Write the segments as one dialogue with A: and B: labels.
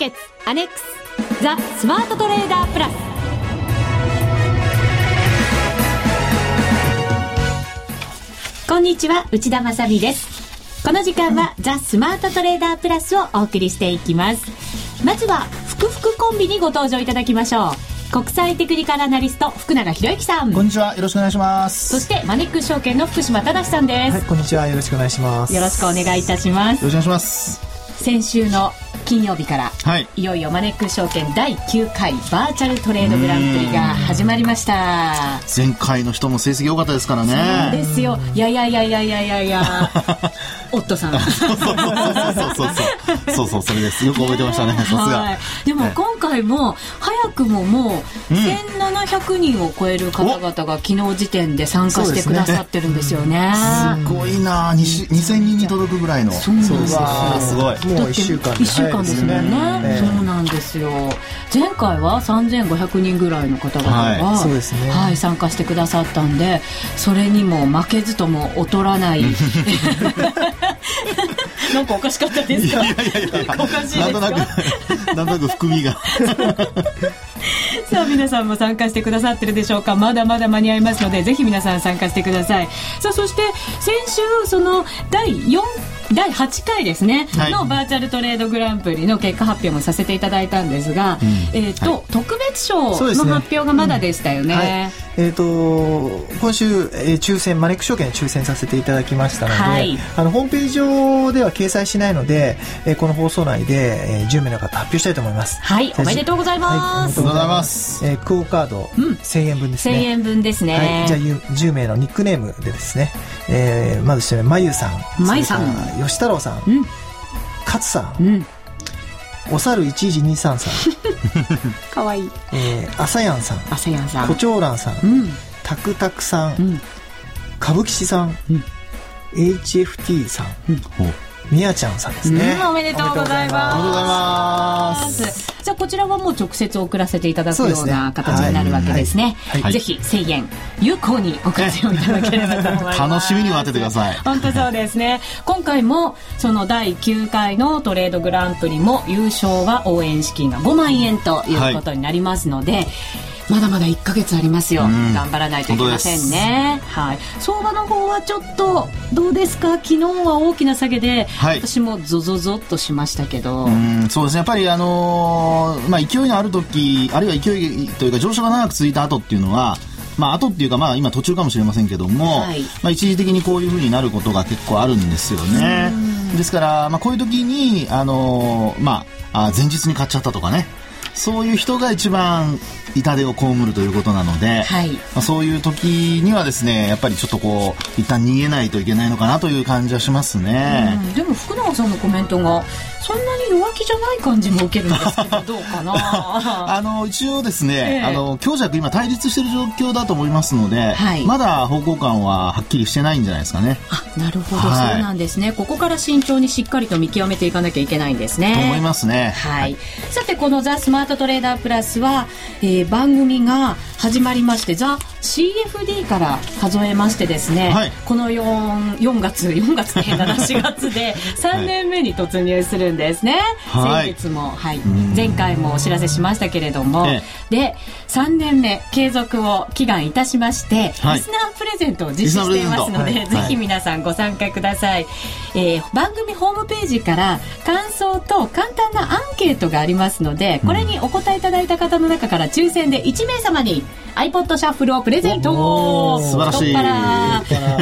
A: 決アネックスザ・スマートトレーダープラス。こんにちは内田まさです。この時間はザ・スマートトレーダープラスをお送りしていきます。まずは福福コンビにご登場いただきましょう。国際テクニカルアナリスト福永博之さん。
B: こんにちはよろしくお願いします。
A: そしてマネックス証券の福島正さんです、
C: はい、こんにちは。よろしくお願いします。
A: よろしくお願いいたします。
B: よろしくお願いします
A: 先週の金曜日から
B: はい。
A: いよいよマネックス証券第9回バーチャルトレードグランプリが始まりました。
B: 前回の人も成績良かったですから
A: そう
B: ね
A: ですよ。いやいやいやいやいやいや いやオットさん。
B: そうそうそうそうそうそうそれですよく覚えてましたねさすが、
A: でも今回も早くももう1700人を超える方々が昨日時点で参加してくださってるんですよね
B: すごいなにし2000人に届くぐらいの
A: そうなんですよ
B: すごい
C: もう一週間で
A: 一週間ですもんねそうなんですよ前回は3500人ぐらいの方々が、
B: はい
C: そうですね
A: はい参加してくださったんでそれにも負けずとも劣らない なんかおかしかったですか？
B: いやいやいや。
A: おかしいですか？
B: なんとなく なんとなく含みが。
A: さあ皆さんも参加してくださってるでしょうか？まだまだ間に合いますのでぜひ皆さん参加してください。さあそして先週その第4第8回ですね、
B: はい。
A: のバーチャルトレードグランプリの結果発表もさせていただいたんですが、えっ、と、特別賞の発表がまだでしたよね。
C: はい。えっ、と今週、えー抽選マネック証券で抽選させていただきましたので、
A: はい。
C: あのホームページ上では掲載しないので、えーこの放送内で、えー10名の方発表したいと思います。
A: はい、おめでとうございます。
C: はい。おめでとうござい
B: ありがとうございま
C: ます。す。えークオカード、
A: うん。
C: 1000円分です
A: 1000
C: ね。
A: 円分ですね。
C: はい、じゃあゆ10名のニックネームでですね、えーまず一人目まゆさん。
A: まゆさん
C: 吉太郎さん、
A: うん、
C: 勝さ
A: うん、
C: んおさる1123さん、
A: かわいい。
C: えー、あさやんさん
A: あさやんさん。
C: コチョウランさん、
A: うん、
C: タクタクさん、
A: うん、
C: 歌舞伎士さん、
A: うん。
C: HFT さん、
B: ほう
C: みやちゃんさんですね、
A: うんおめでとうございます。
B: ありがとうございます
A: じゃあこちらはもう直接送らせていただくような形になるわけですね。
C: はい
B: はい
A: ぜひ1000円有効にご活用いただければと思います。
B: 楽しみに待っててください
A: 本当そうですね。今回もその第9回のトレードグランプリも優勝は応援資金が5万円ということになりますので、まだまだ1ヶ月ありますよ。
B: ん。
A: 頑張らないといけませんね。はい。相場の方はちょっとどうですか？昨日は大きな下げで、
B: はい。
A: 私もゾゾゾっとしましたけど、
B: うんそうですね。やっぱりあのーまあ勢いのある時あるいは勢いというか上昇が長く続いた後っていうのはまあ後っていうかまあ今途中かもしれませんけども、
A: はい。
B: まあ一時的にこういう風になることが結構あるんですよね。ですからまあこういう時にあのーまああ前日に買っちゃったとかねそういう人が一番痛手を被るということなので、
A: はい
B: まあ、そういう時にはですねやっぱりちょっとこう一旦逃げないといけないのかなという感じはしますね。
A: うんでも福永さんのコメントがそんなに弱気じゃない感じも受けるんですけどどうかな？
B: あの一応ですね、
A: ええ。
B: あの強弱今対立している状況だと思いますので、
A: はい。
B: まだ方向感ははっきりしてないんじゃないですかね。
A: あなるほど、
B: はい。
A: そうなんですね。ここから慎重にしっかりと見極めていかなきゃいけないんですね。
B: と思いますね。
A: はい、さてこの「ザ・スマートトレーダープラスは」えー番組が始まりまして「ザ・ CFD」から数えましてですね、
B: はい。
A: この 4, 4月 4月ね7月で3年目に突入するんですね、
B: はい。
A: 先月も、はい、前回もお知らせしましたけれども、
B: え
A: で3年目継続を祈願いたしまして、
B: はい。
A: リスナープレゼントを実施していますので、
B: リスナープレゼント。
A: ぜひ皆さんご参加ください、えー番組ホームページから感想と簡単なアンケートがありますのでこれにお答えいただいた方の中から抽選で1名様に iPod シャッフルをプレゼント。
B: 素晴らしい。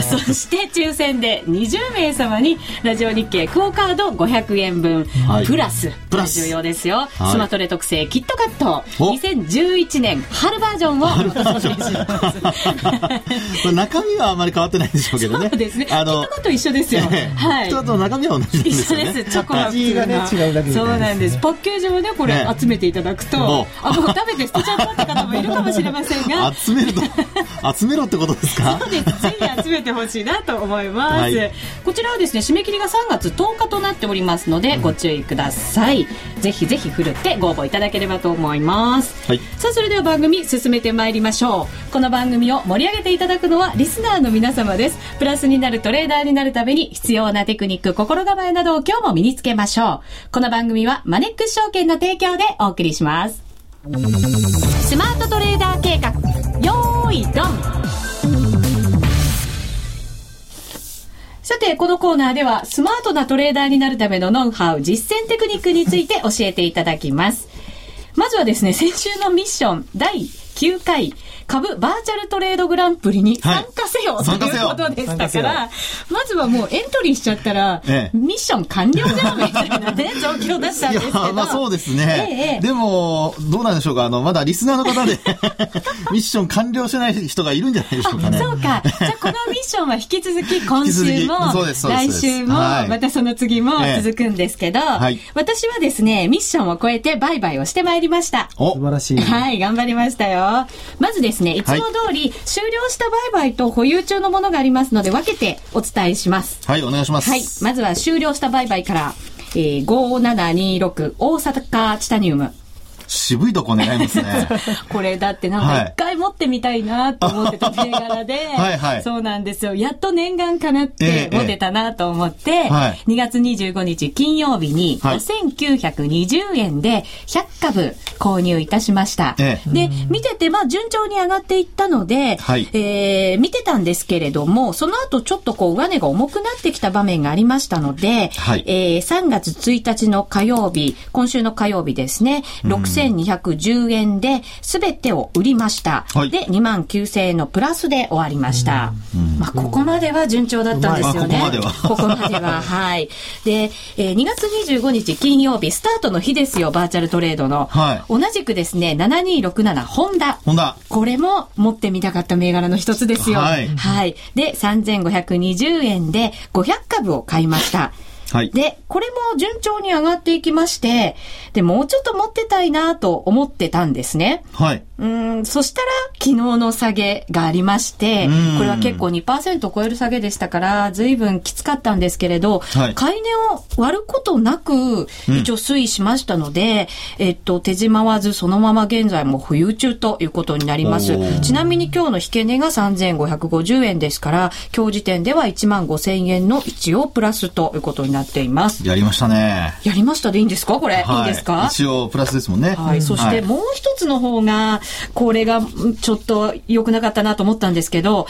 A: そして抽選で20名様にラジオ日経クオカード500円分、
B: はい。
A: プラス。
B: プラス。
A: 重要ですよ、
B: はい。
A: スマトレ特製キットカット。
B: お。
A: 2011年。春バージョンを。
B: 中身はあまり変わってないんでしょうけどね。
A: そうですね。
B: あの
A: キットカット一緒ですよ。
B: ええ。
A: はい。
B: キットカットの中身は同じで
A: 一
B: すよね。
A: 緒です。チョコが
C: 味がね違うだけ
A: そうなんです。パッケージもね、これ
B: ね
A: 集めていただくと
B: お、
A: あ、もう食べて捨てちゃったって方もいるかもしれませが
B: 集めると 集めろってことですか？
A: そうです。ぜひ集めてほしいなと思います、
B: はい。
A: こちらはですね締め切りが3月10日となっておりますので、ご注意ください。ぜひぜひふるってご応募いただければと思います、
B: はい。
A: さあそれでは番組進めてまいりましょう。この番組を盛り上げていただくのはリスナーの皆様です。プラスになるトレーダーになるために必要なテクニック心構えなどを今日も身につけましょう。この番組はマネックス証券の提供でお送りしますスマートトレーダー計画よーいドンさて、このコーナーでは、スマートなトレーダーになるためのノウハウ、実践テクニックについて教えていただきます。まずはですね、先週のミッション第9回株バーチャルトレードグランプリに参加せよ、
B: はい
A: ということでしたから、まずはもうエントリーしちゃったら、
B: ええ。
A: ミッション完了じゃんみたいなね、状況だったん
B: いや
A: ですけど。
B: まあそうですね、
A: ええ
B: でもどうなんでしょうか。あのまだリスナーの方で ミッション完了してない人がいるんじゃないでしょうかね。
A: そうか。じゃあこのミッションは引き続き今週も来週も
B: はい。
A: またその次も
B: ええ
A: 続くんですけど、
B: はい
A: 私はですね、ミッションを超えて売買をしてまいりました。
B: お。
C: 素晴らしい。
A: はい、頑張りましたよ。まずですね、いつも通り終了した売買と保有中のものがありますので分けてお伝えします。
B: はいお願いします
A: はい、まずは終了した売買から、えー、5726大阪チタニウム。
B: 渋いとこ狙いますね。
A: これだってなんか一回持ってみたいなと思ってた銘柄で、
B: はいはい。
A: そうなんですよ。やっと念願かなって
B: ええ
A: 持てたなと思って、
B: はい。
A: 2月25日金曜日に
B: はい。
A: 5920円で100株購入いたしました。
B: ええ。
A: で、見てて、まあ順調に上がっていったので、
B: はい。
A: えー見てたんですけれども、その後ちょっとこう上値が重くなってきた場面がありましたので、
B: はい。
A: えー3月1日の火曜日、今週の火曜日ですね、6210円で全てを売りました。
B: はい
A: で、2万9000円のプラスで終わりました。まあ、ここまでは順調だったんですよね。
B: うまいあ
A: ここまでは、はい。で、えー2月25日金曜日、スタートの日ですよ、バーチャルトレードの。
B: はい
A: 同じくですね、7267ホンダ。
B: ホンダ
A: これも持ってみたかった銘柄の一つですよ。
B: はい
A: はい。で、3520円で500株を買いました。
B: はい
A: で、これも順調に上がっていきまして、で、もうちょっと持ってたいなと思ってたんですね。
B: はい。
A: うん、そしたら、昨日の下げがありまして
B: うん、
A: これは結構2%を超える下げでしたから、随分きつかったんですけれど、
B: はい。
A: 買い値を割ることなく、一応推移しましたので、えっと、手締まわず、そのまま現在も保有中ということになります。ちなみに今日の引け値が3550円ですから、今日時点では1万5000円の一応プラスということになっています。
B: やりましたね。
A: やりましたでいいんですか？これ、
B: はい。
A: いですか？
B: 一応プラスですもんね。
A: はい。そしてもう一つの方が、これがちょっと良くなかったなと思ったんですけど、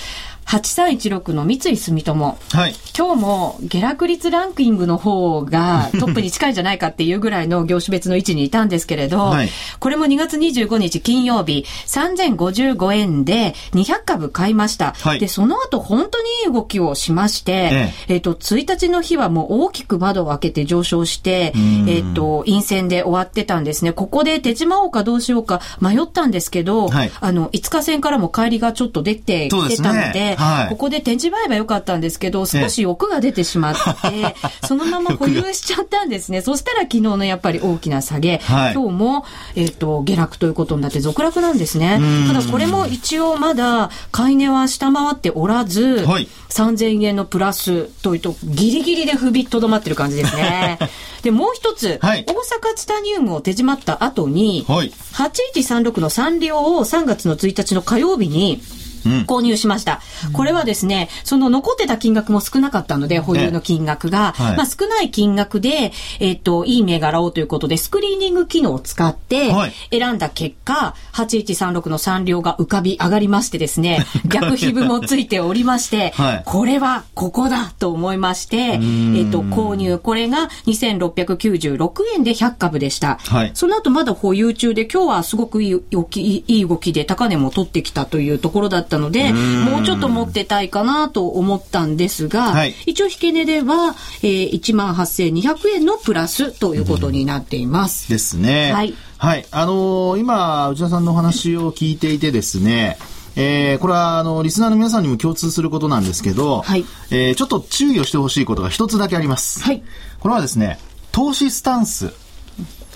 A: 8316の三井住友。
B: はい。
A: 今日も下落率ランキングの方が トップに近いんじゃないかっていうぐらいの業種別の位置にいたんですけれど、
B: はい
A: これも2月25日金曜日3055円で200株買いました。
B: はい
A: で、その後本当にいい動きをしまして、
B: え
A: えっ、と、1日の日はもう大きく窓を開けて上昇して
B: ん、
A: えっ、と、陰線で終わってたんですね。ここで手締まおうかどうしようか迷ったんですけど、
B: はい
A: あの、5日線からも帰りがちょっと出てきてたので、
B: はい
A: ここで手締まえばよかったんですけど、少し欲が出てしまって、そのまま保有しちゃったんですね。そしたら昨日のやっぱり大きな下げ、
B: はい
A: 今日も、えっ、と、下落ということになって続落なんですね。ただこれも一応まだ買い値は下回っておらず、
B: はい
A: 3000円のプラスというと、ギリギリで踏みとどまってる感じですね。で、もう一つ、
B: はい
A: 大阪チタニウムを手締まった後に、
B: はい。
A: 8136のサンリオを3月の1日の火曜日に、
B: うん。
A: 購入しました。これはですね、その残ってた金額も少なかったので、保有の金額が、
B: はい。
A: まあ少ない金額で、えっ、と、いい銘柄をということで、スクリーニング機能を使って
B: はい、
A: 選んだ結果、8136の産量が浮かび上がりましてですね、逆皮膚もついておりまして、
B: はい。
A: これはここだと思いまして、えっ、
B: ん
A: と、購入、これが2696円で100株でした。
B: はい。
A: その後まだ保有中で、今日はすごくいいいい動きで高値も取ってきたというところだったので、
B: ん
A: もうちょっと持ってたいかなと思ったんですが、
B: はい
A: 一応引け値では、えー、18,200円のプラスということになっています。
B: ですね。
A: はい。
B: はい。あのー今、内田さんのお話を聞いていてですね、えーこれは、あの、リスナーの皆さんにも共通することなんですけど、
A: はい
B: えーちょっと注意をしてほしいことが一つだけあります。
A: はい。
B: これはですね、投資スタンス。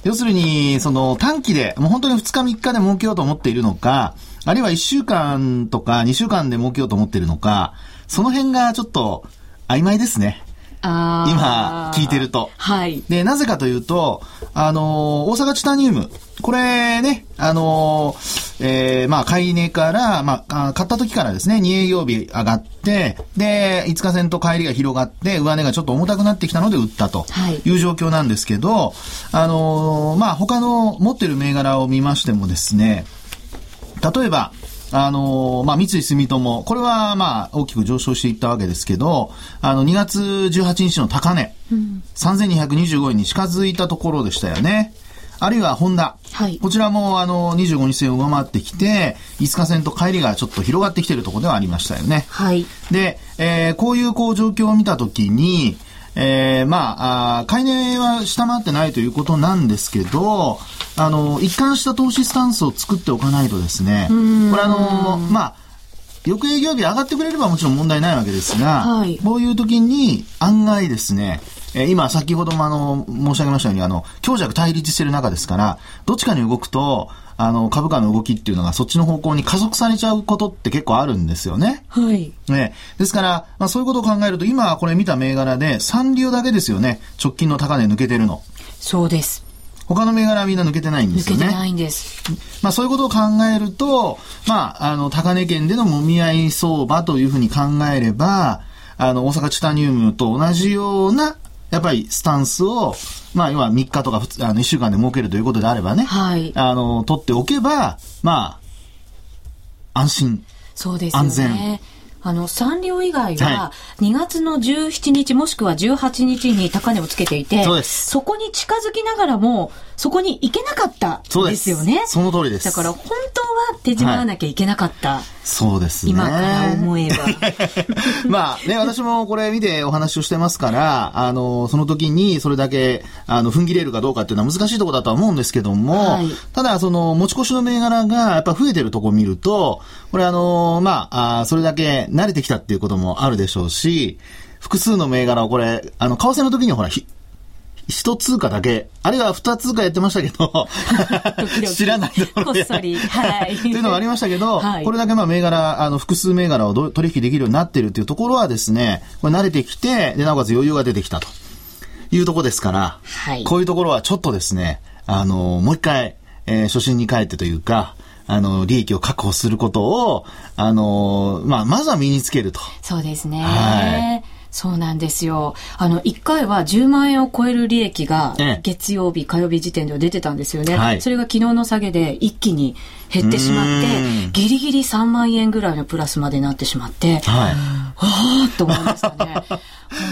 B: 要するに、その短期で、もう本当に2日3日で儲けようと思っているのか、あるいは1週間とか2週間で儲けようと思ってるのか、その辺がちょっと曖昧ですね。今、聞いてると。
A: はい。
B: で、なぜかというと、あのー、大阪チタニウム。これね、あのー、えー、まあ、買い値から、まあ、買った時からですね、2営業日上がって、で、5日線と帰りが広がって、上値がちょっと重たくなってきたので売ったという状況なんですけど、はい、あのー、まあ、他の持ってる銘柄を見ましてもですね、例えば、あの、まあ、三井住友、これは、まあ、大きく上昇していったわけですけど、あの、2月18日の高値、うん、3225円に近づいたところでしたよね。あるいはホンダ。はい、こちらもあの25日線を上回ってきて、5日線と帰りがちょっと広がってきているところではありましたよね。
A: はい。
B: で、えー、こういうこう状況を見たときに、えー、まあ、あ買い値は下回ってないということなんですけど、あの、一貫した投資スタンスを作っておかないとですね、これあの、まあ、翌営業日上がってくれればもちろん問題ないわけですが、はい、こういう時に案外ですね、えー、今、先ほどもあの、申し上げましたように、あの、強弱対立してる中ですから、どっちかに動くと、あの、株価の動きっていうのがそっちの方向に加速されちゃうことって結構あるんですよね。
A: はい。
B: ね。ですから、まあそういうことを考えると、今これ見た銘柄で、三流だけですよね。直近の高値抜けてるの。
A: そうです。
B: 他の銘柄はみんな抜けてないんですよね。
A: 抜けてないんです。
B: まあそういうことを考えると、まあ、あの、高値圏でのもみ合い相場というふうに考えれば、あの、大阪チタニウムと同じようなやっぱりスタンスを、まあ、要は3日とかあの1週間で設けるということであればね、
A: はい、
B: あの、取っておけば、まあ、安心。
A: そうですね。安全。あの、サンリオ以外は、2月の17日もしくは18日に高値をつけていて、
B: そそ
A: こに近づきながらも、そこに行けなかったですよね。
B: その通りです。
A: だから本当は手締まわなきゃいけなかった。はい、
B: そうですね。
A: 今から思えば。
B: まあね、私もこれ見てお話をしてますから、あの、その時にそれだけ、あの、踏ん切れるかどうかっていうのは難しいところだとは思うんですけども、はい、ただその持ち越しの銘柄がやっぱ増えてるとこ見ると、これあの、まあ、あそれだけ慣れてきたっていうこともあるでしょうし、複数の銘柄をこれ、あの、為替の時にほら、一通貨だけ、あるいは二通貨やってましたけど、知らないところで。こっそり。はい。というのがありましたけど、はい、これだけまあ銘柄、あの、複数銘柄を取引できるようになっているというところはですね、これ慣れてきて、で、なおかつ余裕が出てきたというところですから、はい、こういうところはちょっとですね、あの、もう一回、えー、初心に帰ってというか、あの、利益を確保することを、あの、まあ、まずは身につけると。
A: そうですね。はい。そうなんですよ。あの、1回は10万円を超える利益が、月曜日、火曜日時点では出てたんですよね。はい、それが昨日の下げで一気に減ってしまって、ギリギリ3万円ぐらいのプラスまでなってしまって、はい、ああと思いましたね。本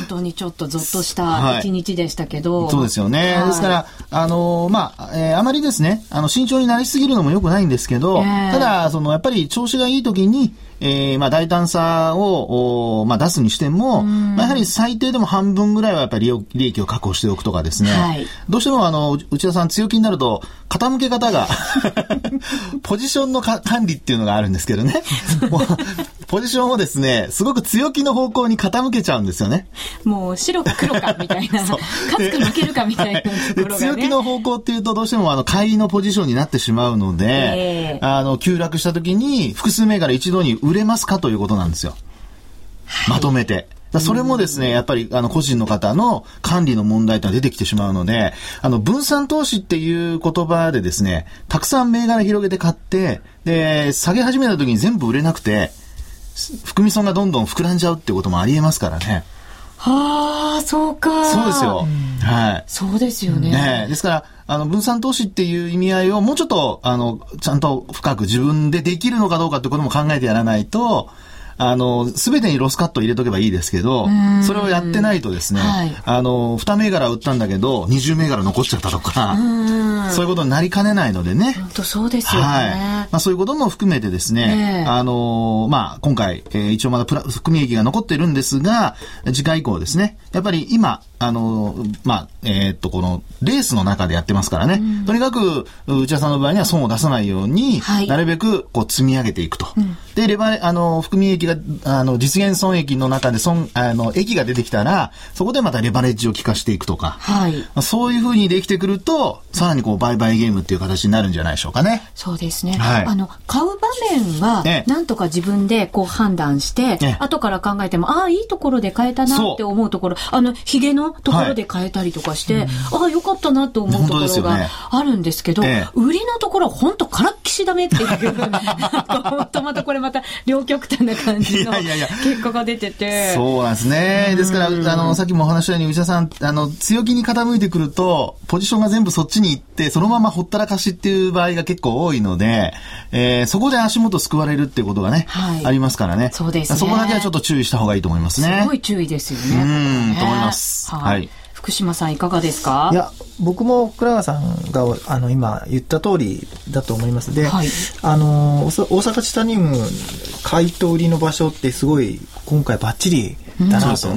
A: 当にちょっとゾッとした一日でしたけど。
B: はい、そうですよね。はい、ですから、あのー、まあ、えー、あまりですね、あの、慎重になりすぎるのもよくないんですけど、えー、ただ、その、やっぱり調子がいい時に、えー、まあ、大胆さを、まあ、出すにしても、まあ、やはり最低でも半分ぐらいはやっぱり利益を確保しておくとかですね、はい、どうしてもあの、内田さん強気になると、傾け方が ポジションの管理っていうのがあるんですけどね。ポジションをですね、すごく強気の方向に傾けちゃうんですよね。
A: もう白か黒かみたいな、勝つか負けるかみたいなところが、ね、
B: 強気の方向っていうとどうしてもあの買いのポジションになってしまうので、えー、あの急落した時に複数銘柄一度に売れますかということなんですよ。はい、まとめて。それもですね、やっぱり、あの、個人の方の管理の問題って出てきてしまうので、あの、分散投資っていう言葉でですね、たくさん銘柄広げて買って、で、下げ始めた時に全部売れなくて、含み損がどんどん膨らんじゃうっていうこともありえますからね。
A: はあ、そうか。
B: そうですよ。はい。
A: そうですよね。
B: ねですから、あの、分散投資っていう意味合いをもうちょっと、あの、ちゃんと深く自分でできるのかどうかってことも考えてやらないと、あの、すべてにロスカット入れとけばいいですけど、それをやってないとですね、はい、あの、2銘柄売ったんだけど、20銘柄残っちゃったとか、そういうことになりかねないのでね。
A: 本当そうですよね。はい。ま
B: あそういうことも含めてですね、あの、まあ今回、えー、一応まだプラ含み益が残っているんですが、次回以降ですね、やっぱり今、あの、まあ、えー、っと、この、レースの中でやってますからね。とにかく、内田さんの場合には損を出さないように、はい、なるべく、こう、積み上げていくと。うん、で、レバあの、含み益がが、あの、実現損益の中で損、あの、益が出てきたら、そこでまたレバレッジを効かしていくとか、
A: はい。
B: そういうふうにできてくると、さらにこう、売買ゲームっていう形になるんじゃないでしょうかね。
A: そうですね。
B: はい。
A: あの、買う場面は
B: え、え。
A: なんとか自分でこう判断して、
B: ええ。
A: 後から考えても、ああ、いいところで買えたなって思うところ、あの、ヒゲのところで買えたりとかして、ああ、よかったなと思うところがあるんですけど、
B: ええ。
A: 売りのところは本当からっきしダメっていう、本当またこれまた両極端な感じの
B: いやいやいや
A: 結果が出てて。
B: そうなんですね。ですから、あの、さっきもお話したように、内田さん、あの、強気に傾いてくると、ポジションが全部そっちに行って、そのままほったらかしっていう場合が結構多いので、えーそこで足元救われるっていうことがね、
A: はい
B: ありますからね。
A: そうですね
B: そこだけはちょっと注意した方がいいと思いますね。
A: すごい注意ですよね。
B: うん
A: ね
B: と思いますはい
A: 福島さんいかがですか？
C: いや、僕も福永さんが、あの、今言った通りだと思います。で、
A: はい
C: あの、大阪チタニウム買いと売りの場所ってすごい、今回バッチリだなと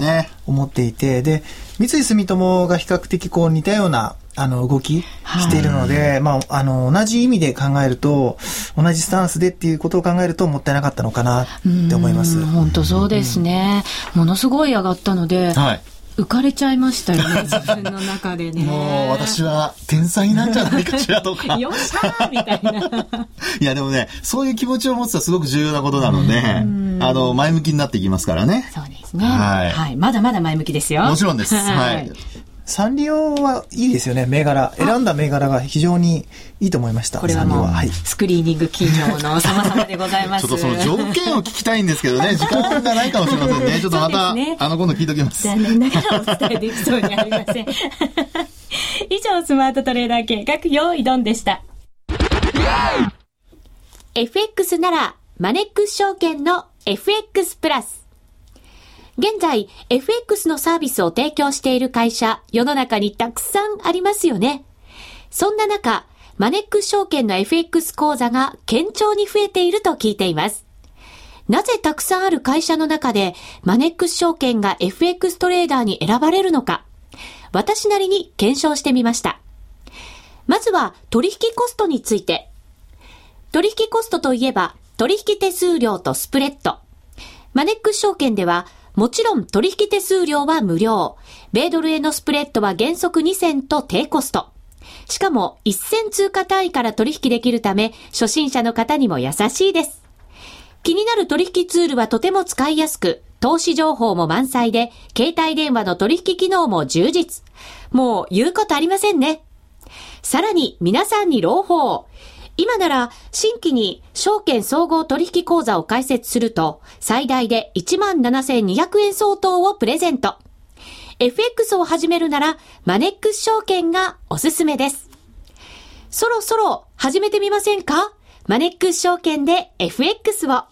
C: 思っていて、で、三井住友が比較的こう似たような、あの、動きしているので、まあ、あの、同じ意味で考えると、同じスタンスでっていうことを考えるともったいなかったのかなって思います。
A: うん本当そうですね。ものすごい上がったので、
B: はい。
A: 浮かれちゃいましたよね、自分の中でね。
B: もう、私は天才なんじゃないかしらとか。
A: よっしゃーみたいな。
B: いや、でもね、そういう気持ちを持つのはすごく重要なことなので、あの、前向きになっていきますからね。
A: そうですね。
B: はい
A: はい。まだまだ前向きですよ。
B: もちろんです。はい。
C: サンリオはいいですよね、銘柄。選んだ銘柄が非常にいいと思いました。
A: これはもう、
C: サンリオはい。
A: スクリーニング企業の様々でございます。
B: ちょっとその条件を聞きたいんですけどね、時間がないかもしれませんね。ちょっとまた、
A: ね
B: あの、今度聞いときます。
A: 残念ながらお伝えできそうにありません。以上、スマートトレーダー計画、用意ドンでした。FX なら、マネックス証券の FX プラス。現在、FX のサービスを提供している会社、世の中にたくさんありますよね。そんな中、マネックス証券の FX 講座が堅調に増えていると聞いています。なぜたくさんある会社の中で、マネックス証券が FX トレーダーに選ばれるのか、私なりに検証してみました。まずは、取引コストについて。取引コストといえば、取引手数料とスプレッド。マネックス証券では、もちろん取引手数料は無料。米ドルへのスプレッドは原則2銭と低コスト。しかも、1銭通貨単位から取引できるため、初心者の方にも優しいです。気になる取引ツールはとても使いやすく、投資情報も満載で、携帯電話の取引機能も充実。もう言うことありませんね。さらに皆さんに朗報。今なら新規に証券総合取引口座を開設すると最大で17,200円相当をプレゼント。FX を始めるならマネックス証券がおすすめです。そろそろ始めてみませんか？マネックス証券で FX を。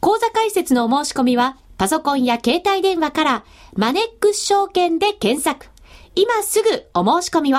A: 口座開設のお申し込みはパソコンや携帯電話からマネックス証券で検索。今すぐお申し込みを。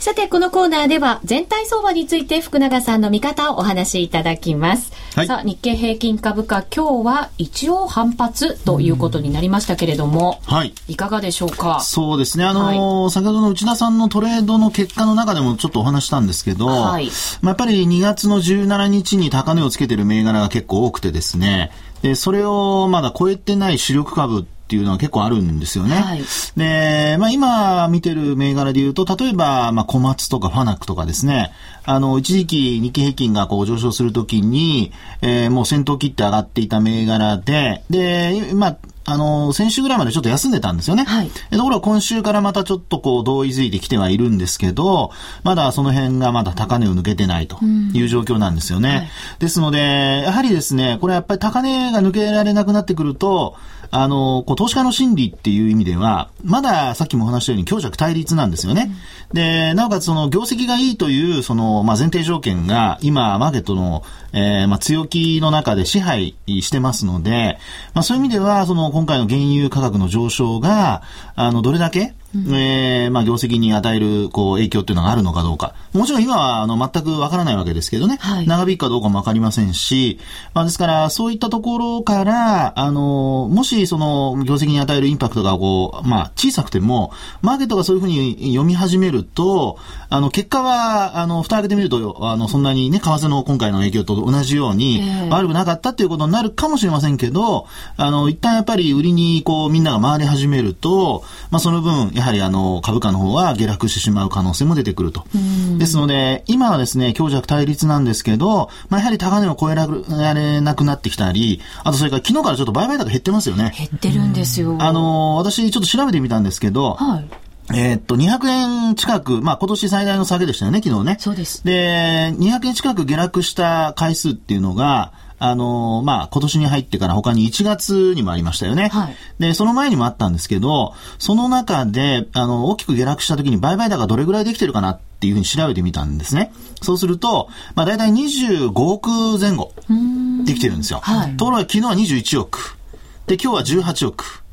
A: さて、このコーナーでは全体相場について福永さんの見方をお話しいただきます。
B: はい
A: さあ、日経平均株価、今日は一応反発ということになりましたけれども、
B: はい。
A: いかがでしょうか？
B: そうですね。あのー先ほどの内田さんのトレードの結果の中でもちょっとお話したんですけど、
A: はい
B: まあ、やっぱり2月の17日に高値をつけてる銘柄が結構多くてですね、で、それをまだ超えてない主力株っていうのは結構あるんですよね。
A: はい
B: で、まあ今見てる銘柄で言うと、例えば、まあ小松とかファナックとかですね、あの、一時期日経平均がこう上昇するときに、えーもう先頭切って上がっていた銘柄で、で、まあ、あの、先週ぐらいまでちょっと休んでたんですよね。
A: はい
B: でところが今週からまたちょっとこう同意づいてきてはいるんですけど、まだその辺がまだ高値を抜けてないという状況なんですよね。
A: はい
B: ですので、やはりですね、これやっぱり高値が抜けられなくなってくると、あの、こう、投資家の心理っていう意味では、まださっきもお話したように強弱対立なんですよね。で、なおかつその業績がいいという、その、まあ、前提条件が、今、マーケットの、えー、まあ、強気の中で支配してますので、まあ、そういう意味では、その、今回の原油価格の上昇が、あの、どれだけ、うん、えー、まあ、業績に与える、こう、影響っていうのがあるのかどうか。もちろん今は、あの、全くわからないわけですけどね。はい、長引くかどうかもわかりませんし、まあ、ですから、そういったところから、あの、もし、その、業績に与えるインパクトが、こう、まあ、小さくても、マーケットがそういうふうに読み始めると、あの、結果は、あの、蓋開けてみると、あの、そんなにね、為替の今回の影響と同じように、悪くなかったっていうことになるかもしれませんけど、あの、一旦やっぱり売りに、こう、みんなが回り始めると、まあ、その分、やはりあの、株価の方は下落してしまう可能性も出てくると。ですので、今はですね、強弱対立なんですけど、まあ、やはり高値を超えられなくなってきたり、あとそれから昨日からちょっと売買高減ってますよね。
A: 減ってるんですよ。
B: あの、私ちょっと調べてみたんですけど、はい。えー、っと、200円近く、まあ今年最大の下げでしたよね、昨日ね。
A: そうです。
B: で、200円近く下落した回数っていうのが、あの、まあ、今年に入ってから他に1月にもありましたよね。はい。で、その前にもあったんですけど、その中で、あの、大きく下落した時に売買高どれぐらいできてるかなっていうふうに調べてみたんですね。そうすると、まあ、大体25億前後できてるんですよ。はい。ところが昨日は21億。で、今日は18億。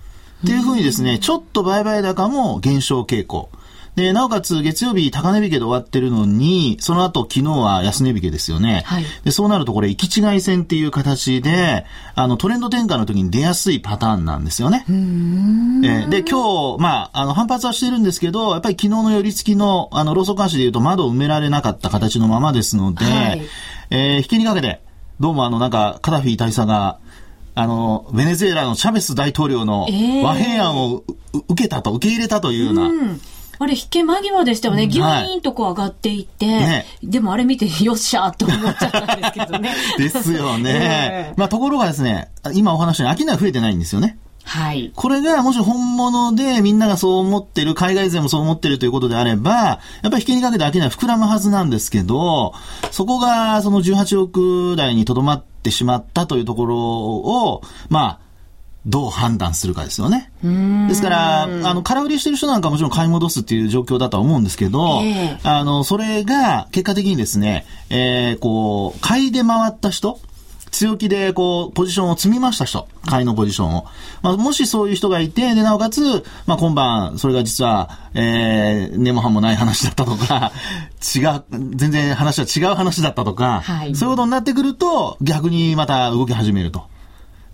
B: っていうふうにですね、ちょっと売買高も減少傾向。で、なおかつ月曜日高値引けで終わってるのに、その後昨日は安値引けですよね。はい、で、そうなるとこれ、行き違い線っていう形で、あの、トレンド転換の時に出やすいパターンなんですよね。えで、今日、まあ、あの、反発はしてるんですけど、やっぱり昨日の寄り付きの、あの、ローソク足で言うと窓を埋められなかった形のままですので、はい、えー、引きにかけて、どうもあの、なんか、カダフィ大佐が、あの、ベネズエラのチャベス大統領の和平案を、えー、受けたと、受け入れたというような、うん
A: あれ、引け間際でしたよね。ギュイーンとこう上がっていって、ね、でもあれ見て、よっしゃーと思っちゃったんですけどね。
B: ですよね。まあ、ところがですね、今お話の商い増えてないんですよね。
A: はい。
B: これがもし本物でみんながそう思ってる、海外勢もそう思ってるということであれば、やっぱり引きにかけて商い膨らむはずなんですけど、そこがその18億台にとどまってしまったというところを、まあ、どう判断するかですよね。ですから、あの、空売りしてる人なんかもちろん買い戻すっていう状況だとは思うんですけど、えー、あの、それが結果的にですね、えー、こう、買いで回った人、強気で、こう、ポジションを積みました人、買いのポジションを。まあ、もしそういう人がいて、で、なおかつ、まあ、今晩、それが実は、えー、根も葉もない話だったとか、違う、全然話は違う話だったとか、はい、そういうことになってくると、逆にまた動き始めると。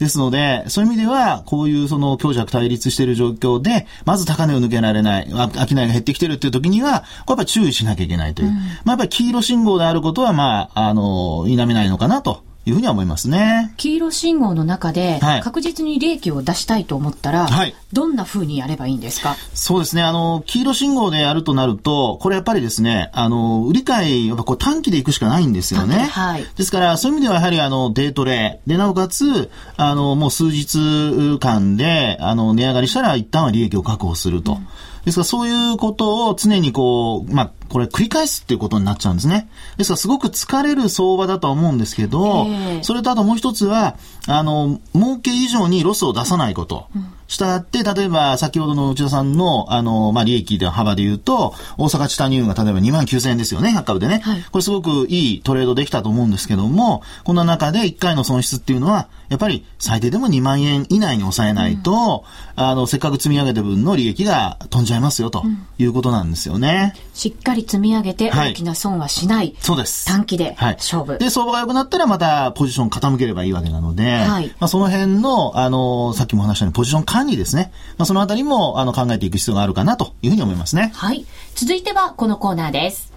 B: ですので、そういう意味では、こういうその強弱対立している状況で、まず高値を抜けられない、商いが減ってきてるっていう時には、やっぱり注意しなきゃいけないという。うん、まあやっぱり黄色信号であることは、まあ、あの、否めないのかなと。いうふうには思いますね。
A: 黄色信号の中で、確実に利益を出したいと思ったら、はい、どんなふうにやればいいんですか？
B: そうですね。あの、黄色信号でやるとなると、これやっぱりですね、あの、売り買い、やっぱこう短期でいくしかないんですよね。はい。ですから、そういう意味ではやはりあの、デートレで、なおかつ、あの、もう数日間で、あの、値上がりしたら一旦は利益を確保すると。うんですからそういうことを常にこう、まあ、これ繰り返すっていうことになっちゃうんですね。ですからすごく疲れる相場だとは思うんですけど、えー、それとあともう一つは、あの、儲け以上にロスを出さないこと。うんしたがって、例えば先ほどの内田さんの、あの、まあ、利益で幅で言うと、大阪チタニウムが例えば2万9000円ですよね、100株でね。はい、これすごくいいトレードできたと思うんですけども、こんな中で1回の損失っていうのは、やっぱり最低でも2万円以内に抑えないと、うん、あの、せっかく積み上げた分の利益が飛んじゃいますよということなんですよね。
A: うん、しっかり積み上げて大きな損はしない。はい、
B: そうです。
A: 短期で勝負、はい、
B: で、相場が良くなったらまたポジション傾ければいいわけなので、はい、まあ、その辺の、あの、さっきも話したようにポジション管理ですね。まあ、そのあたりも、あの、考えていく必要があるかなというふうに思いますね。
A: はい。続いてはこのコーナーです。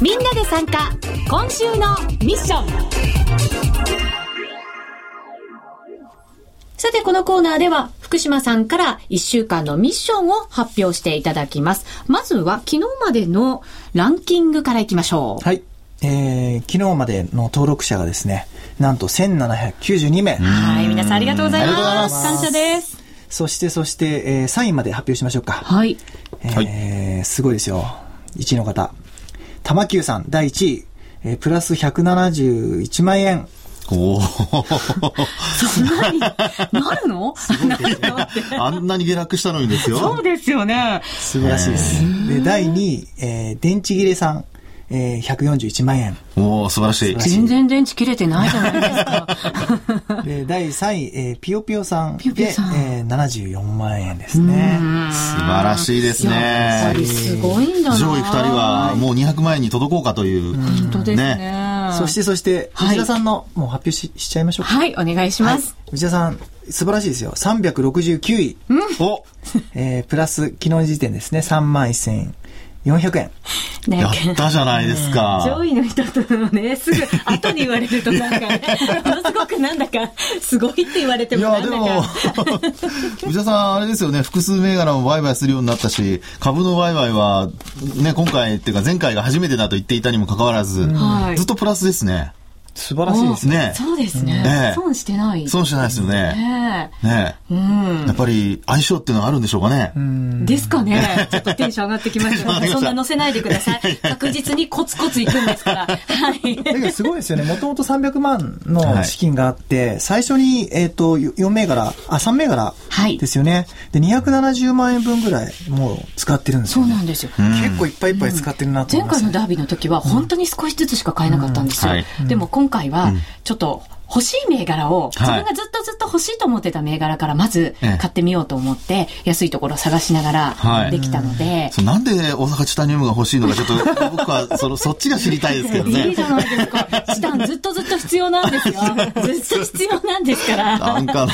A: みんなで参加今週のミッションさて、このコーナーでは、福島さんから1週間のミッションを発表していただきます。まずは、昨日までのランキングからいきましょ
C: う。はい。えー、昨日までの登録者がですね、なんと1792名。
A: はい、皆さんありがとうございます。感謝です。
C: そして、そして、えー、3位まで発表しましょうか。
A: はい。
C: えー、すごいですよ。1位の方。玉久さん、第1位。えー、プラス171万円。
B: おお。
A: そんなに？なるの？
B: あんなに下落したのにですよ。
A: そうですよね。
C: 素晴らしいです。で、第2位、えー電池切れさん、えー141万円。
B: おお素晴らしい。
A: 全然電池切れてないじゃないですか。
C: で、第3位、えーピヨピヨさんで、
A: ピヨピヨさん
C: えー74万円ですね。
B: 素晴らしいです
A: やっぱ
B: ね
A: り。すごいんだな。
B: 上位2人はもう200万円に届こうかという。
A: 本当ですね。
C: そして、そして、
A: はい
C: 内田さんの、もう発表ししちゃいましょうか。
A: はい、お願いします。
C: 内田さん、素晴らしいですよ。369位。
B: お
C: えープラス、昨日の時点ですね、3万1400円。
A: ね
B: やったじゃないですか。
A: 上位の人とのね、すぐ後に言われるとなんかね、ものすごくなんだか、すごいって言われて
B: いや、
A: もなんだ
B: でも
A: か。、
B: 内田さん、あれですよね、複数銘柄も売買するようになったし、株の売買は、ね、今回っていうか前回が初めてだと言っていたにもかかわらず、
A: はい
B: ずっとプラスですね。
C: 素晴らしいですね。
B: ね
A: そうですね。
B: ええ
A: 損してない。
B: 損してないですよね。
A: ね
B: ね
A: えうん
B: やっぱり相性っていうのはあるんでしょうかね。
A: ですかね。ちょっとテンション上がってきました。そんな乗せないでください。確実にコツコツいくんですから。はい。
C: だけどすごいですよね。もともと300万の資金があって、最初に、えっ、と、4銘柄、あ、3銘柄
A: はい
C: ですよね。で、270万円分ぐらいもう使ってるんですよ、ね。
A: そうなんですよ。
C: 結構いっぱいいっぱい使ってるなと思います、
A: 前回のダービーの時は本当に少しずつしか買えなかったんですよ。
B: うんはい
A: でも今回はちょっと欲しい銘柄を、自分がずっとずっと欲しいと思ってた銘柄からまず
B: ええ
A: 買ってみようと思って、安いところを探しなが
B: はい
A: らできたので、
B: そうなんで大阪チタニウムが欲しいのか、ちょっと 僕はそのそっちが知りたいですけど
A: いい
B: ね
A: じ。ゃないですか。チタンずっとずっと必要なんですよ。ずっと必要なんですから。
B: なんか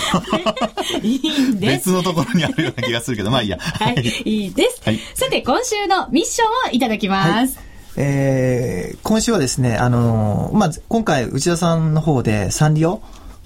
A: いいんです
B: 別。のところにあるような気がするけど、まあいいや。
A: はい、いいです。
B: はい
A: さて、今週のミッションをいただきます。
C: えー今週はですね、あのーまあ、今回内田さんの方でサンリオ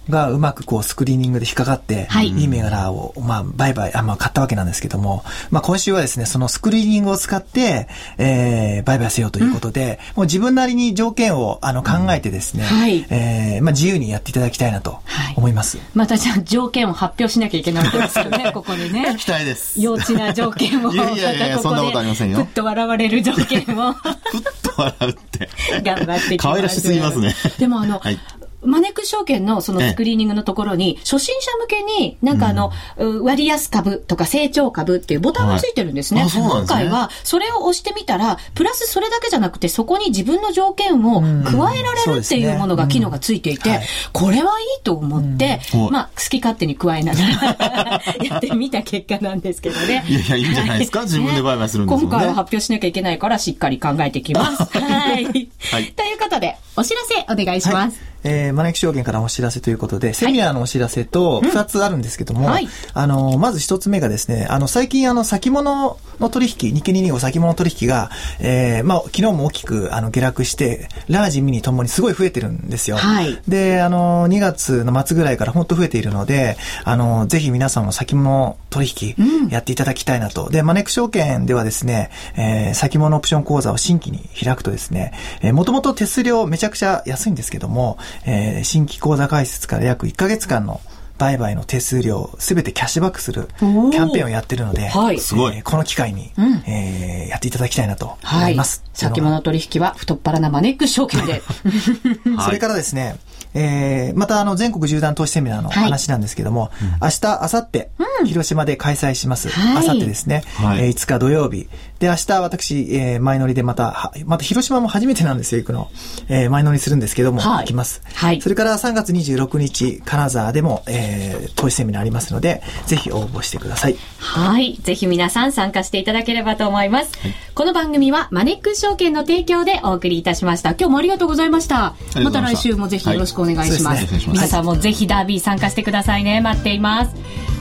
C: がうまくこうスクリーニングで引っかかって、
A: はい
C: いい銘柄を、まあ、売買、あ、まあ、買ったわけなんですけども、まあ、今週はですね、そのスクリーニングを使って、えー、売買せようということで、もう自分なりに条件を、あの、考えてですね、
A: はい
C: えー、まあ、自由にやっていただきたいなと
A: はい
C: 思います。
A: またじゃあ条件を発表しなきゃいけないわけですよね、ここでね。
B: 期待です。
A: 幼稚な条件を。
B: いやいやいやそんなことありませんよ
A: ふっと笑われる条件を
B: ふっと笑うって。
A: 頑張ってきます。
B: 可愛らしすぎますね。
A: でもあの、
B: はい
A: マネックス証券のそのスクリーニングのところに、初心者向けに、なんかあの、う割安株とか成長株っていうボタンがついてるんですね。
B: はい。すね。
A: 今回は、それを押してみたら、プラスそれだけじゃなくて、そこに自分の条件を加えられるっていうものが、機能がついていて、
C: はい。
A: これはいいと思って、
B: うん。
A: まあ、好き勝手に加えながら やってみた結果なんですけどね。
B: いやいやいいんじゃないですか？自分で売買するんですもんね。
A: 今回は発表しなきゃいけないから、しっかり考えてきます。はい。
B: はい。
A: ということで、お知らせお願いします。
C: えー、マネック証券からお知らせということで、セミナーのお知らせと2つあるんですけども、
A: はい。
C: あの、まず1つ目がですね、あの、最近あの、先物の取引、日経225先物取引が、えー、まあ、昨日も大きくあの、下落して、ラージ、ミニともにすごい増えてるんですよ。
A: はい。
C: で、あの、2月の末ぐらいから本当増えているので、あの、ぜひ皆さんも先物取引、やっていただきたいなと。で、マネック証券ではですね、えー、先物オプション講座を新規に開くとですね、えー、もともと手数料めちゃくちゃ安いんですけども、えー、新規講座開設から約1ヶ月間の売買の手数料すべてキャッシュバックするキャンペーンをやってるので、
A: はい
B: すごい
C: えーこの機会に、
A: うん
C: えーやっていただきたいなと思
A: はいい
C: ます。。
A: 先物取引は太っ腹なマネックス証券で。
C: それからですね、えー、またあの全国縦断投資セミナーの話なんですけども、明日、明後日、広島で開催します。
A: はい
C: 明後日ですね、
B: はい
C: えー5日土曜日。で、明日私、えー、前乗りでまた、はまた広島も初めてなんですよ、行くの。えー、前乗りするんですけども、
A: はい
C: 行きます。
A: はい
C: それから3月26日、金沢でも、えー、投資セミナーありますので、ぜひ応募してください。
A: はい。ぜひ皆さん参加していただければと思います。この番組はマネックス証券の提供でお送りいたしました。今日もありがとうございました。
B: りがとうございました
A: また来週もぜひよろしくお願いしま
B: す。ね
A: 皆さんもぜひダービー参加してくださいね。待っています。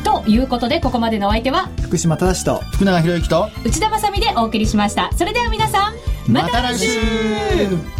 A: ということで、ここまでのお相手は？
C: 福島正と、
B: 福永博之と、
A: 内田まさみでお送りしました。それでは皆さん、また来週
B: また来週